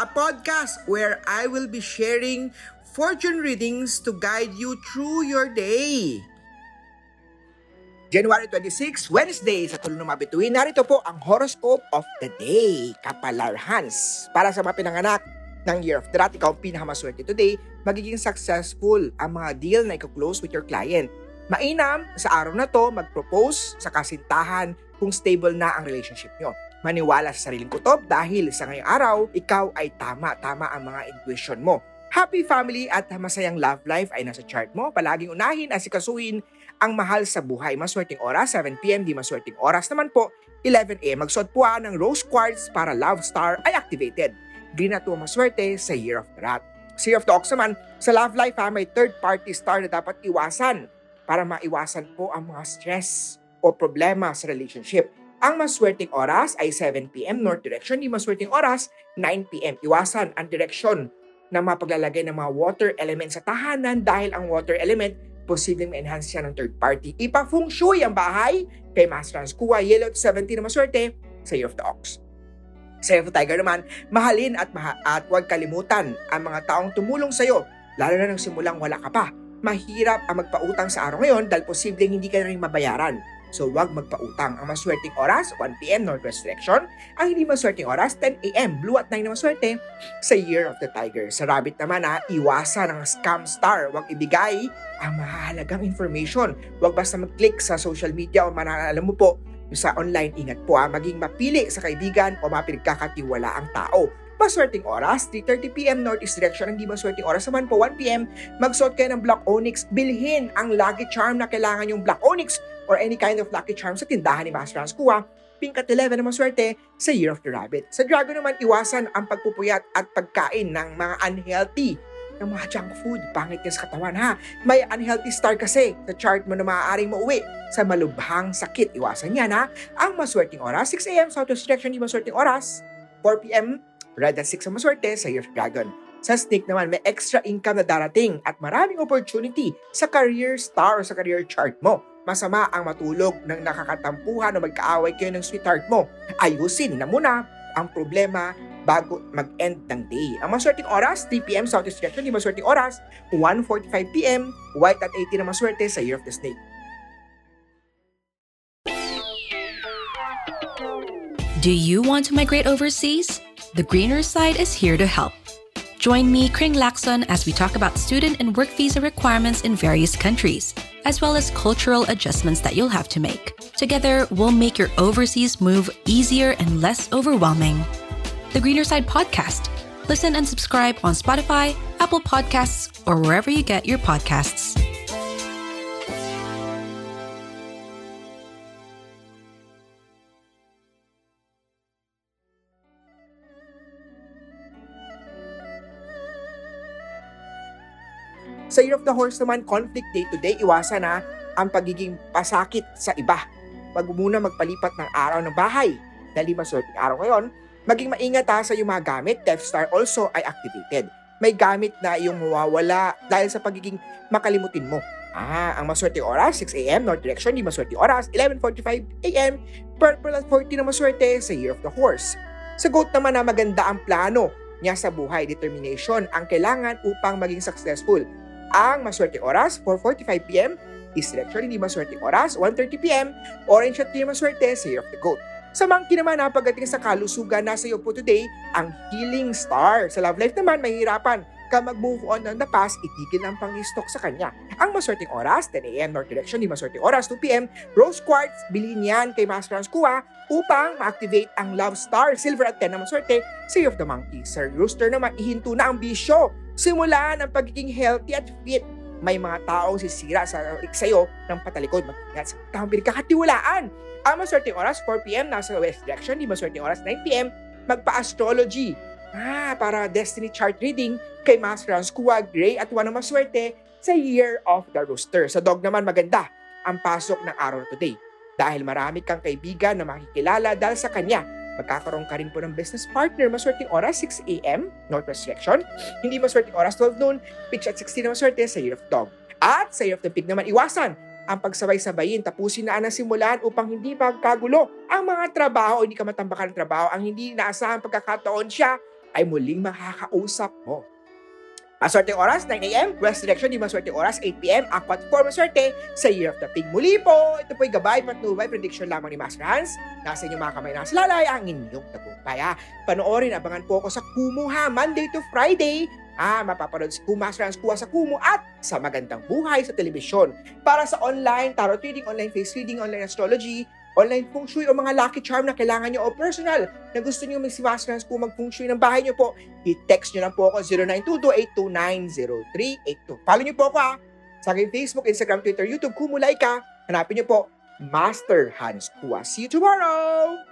a podcast where I will be sharing fortune readings to guide you through your day. January 26, Wednesday, sa tulo ng mabituin, narito po ang horoscope of the day, Kapalar Hans. Para sa mga pinanganak ng Year of the Rat, ikaw ang pinakamaswerte today, magiging successful ang mga deal na ikaklose with your client. Mainam sa araw na to mag-propose sa kasintahan kung stable na ang relationship nyo. Maniwala sa sariling kutob dahil sa ngayong araw, ikaw ay tama-tama ang mga intuition mo. Happy family at masayang love life ay nasa chart mo. Palaging unahin at sikasuhin ang mahal sa buhay. Maswerteng oras, 7pm, di maswerteng oras naman po, 11am. Magsuot po ah ng rose quartz para love star ay activated. Green ang maswerte sa Year of the Rat. Sa Year of the Ox naman, sa love life ha, may third party star na dapat iwasan para maiwasan po ang mga stress o problema sa relationship. Ang maswerteng oras ay 7pm north direction, di maswerteng oras 9pm. Iwasan ang direksyon na mapaglalagay ng mga water element sa tahanan dahil ang water element posibleng ma-enhance siya ng third party. Ipa-feng shui ang bahay kay Master Hans Kuha, yellow at 70 na maswerte sa Year of the Ox. Sa Year of the Tiger naman, mahalin at, maha- at huwag kalimutan ang mga taong tumulong sa'yo, lalo na nang simulang wala ka pa. Mahirap ang magpautang sa araw ngayon dahil posibleng hindi ka na rin mabayaran. So huwag magpautang. Ang maswerteng oras, 1pm Northwest Direction. Ang hindi maswerteng oras, 10am Blue at 9 na maswerte sa Year of the Tiger. Sa Rabbit naman ha, iwasan ang scam star. Huwag ibigay ang mahalagang information. Huwag basta mag-click sa social media o mananalam mo po sa online. Ingat po ha, maging mapili sa kaibigan o mapinagkakatiwala ang tao. Maswerteng oras, 3.30pm Northeast Direction. Hindi maswerteng oras naman po, 1pm. Magsuot kayo ng Black Onyx. Bilhin ang lucky charm na kailangan yung Black Onyx or any kind of lucky charm sa tindahan ni Master Hans Kua. Pink at 11 na maswerte sa Year of the Rabbit. Sa Dragon naman, iwasan ang pagpupuyat at pagkain ng mga unhealthy ng mga junk food. Pangit yan sa katawan ha. May unhealthy star kasi sa chart mo na maaaring mauwi sa malubhang sakit. Iwasan yan ha. Ang maswerteng oras, 6am Southwest Direction, di maswerteng oras. 4pm, red at 6 ang maswerte sa Year of Dragon. Sa Snake naman, may extra income na darating at maraming opportunity sa career star o sa career chart mo. Masama ang matulog ng nakakatampuhan o magkaaway kayo ng sweetheart mo. Ayusin na muna ang problema bago mag-end ng day. Ang maswerteng oras, 3pm Southeast Direction, di maswerteng oras, 1.45pm, white at 80 na maswerte sa Year of the Snake. Do you want to migrate overseas? The Greener Side is here to help. Join me, Kring Lakson, as we talk about student and work visa requirements in various countries, as well as cultural adjustments that you'll have to make. Together, we'll make your overseas move easier and less overwhelming. The Greener Side Podcast. Listen and subscribe on Spotify, Apple Podcasts, or wherever you get your podcasts. Sa Year of the Horse naman, conflict day to day, iwasan na ang pagiging pasakit sa iba. Wag muna magpalipat ng araw ng bahay. Dahil maswerteng araw ngayon, maging maingat ha sa iyong mga gamit. Death Star also ay activated. May gamit na iyong mawawala dahil sa pagiging makalimutin mo. Ah, ang maswerte oras, 6 a.m. North Direction, di maswerte oras, 11.45 a.m. Purple at 40 na maswerte sa Year of the Horse. Sa goat naman na maganda ang plano niya sa buhay, determination ang kailangan upang maging successful. Ang maswerte oras, 4.45pm, East Direction, hindi maswerte oras, 1.30pm, Orange at di maswerte sa Year of the Goat. Sa monkey naman ha, pagdating sa kalusugan, nasa iyo po today ang healing star. Sa love life naman, mahirapan ka mag-move on ng the past, itigil ang pang-stock sa kanya. Ang maswerteng oras, 10am North Direction, di maswerteng oras, 2pm, Rose Quartz, bilhin yan kay Master Hans Kua upang ma-activate ang Love Star, Silver at 10 na maswerte, Sea of the Monkey. Sir Rooster naman, ihinto na ang bisyo. Simulan ang pagiging healthy at fit. May mga taong sisira sa sa'yo ng patalikod. Mag-ingat sa taong pinagkakatiwalaan. Ang maswerteng oras, 4pm, nasa West Direction, di maswerteng oras, 9pm, magpa-astrology Ah, para destiny chart reading kay Master Hans Kua, Gray at Juan maswerte sa Year of the Rooster. Sa dog naman maganda ang pasok ng araw na today. Dahil marami kang kaibigan na makikilala dahil sa kanya. Magkakaroon ka rin po ng business partner. Maswerteng oras 6 a.m. Northwest Direction. Hindi maswerteng oras 12 noon. Pitch at 16 na maswerte sa Year of Dog. At sa Year of the Pig naman iwasan ang pagsabay-sabayin, tapusin na ang simulan upang hindi magkagulo ang mga trabaho o hindi ka matambakan ng trabaho. Ang hindi inaasahan pagkakataon siya ay muling makakausap mo. Maswerte oras, 9 a.m. West Direction, di maswerte oras, 8 p.m. Aquat 4 maswerte sa Year of the Pig. Muli po, ito po'y gabay, patnubay, prediction lamang ni Master Hans. Nasa inyong mga kamay nasa lalay ang inyong tagumpay. Ha? Panoorin, abangan po ako sa Kumu ha, Monday to Friday. Ah, mapapanood si Kumu Master Hans Kuha sa Kumu at sa Magandang Buhay sa telebisyon. Para sa online tarot reading, online face reading, online astrology, online feng shui o mga lucky charm na kailangan nyo o personal na gusto nyo may si Master Hans kung mag feng shui ng bahay nyo po, i-text nyo lang po ako 0922-829-0382. Follow nyo po ako ha sa aking Facebook, Instagram, Twitter, YouTube, Kumulay ka. Hanapin nyo po Master Hans Kua. See you tomorrow!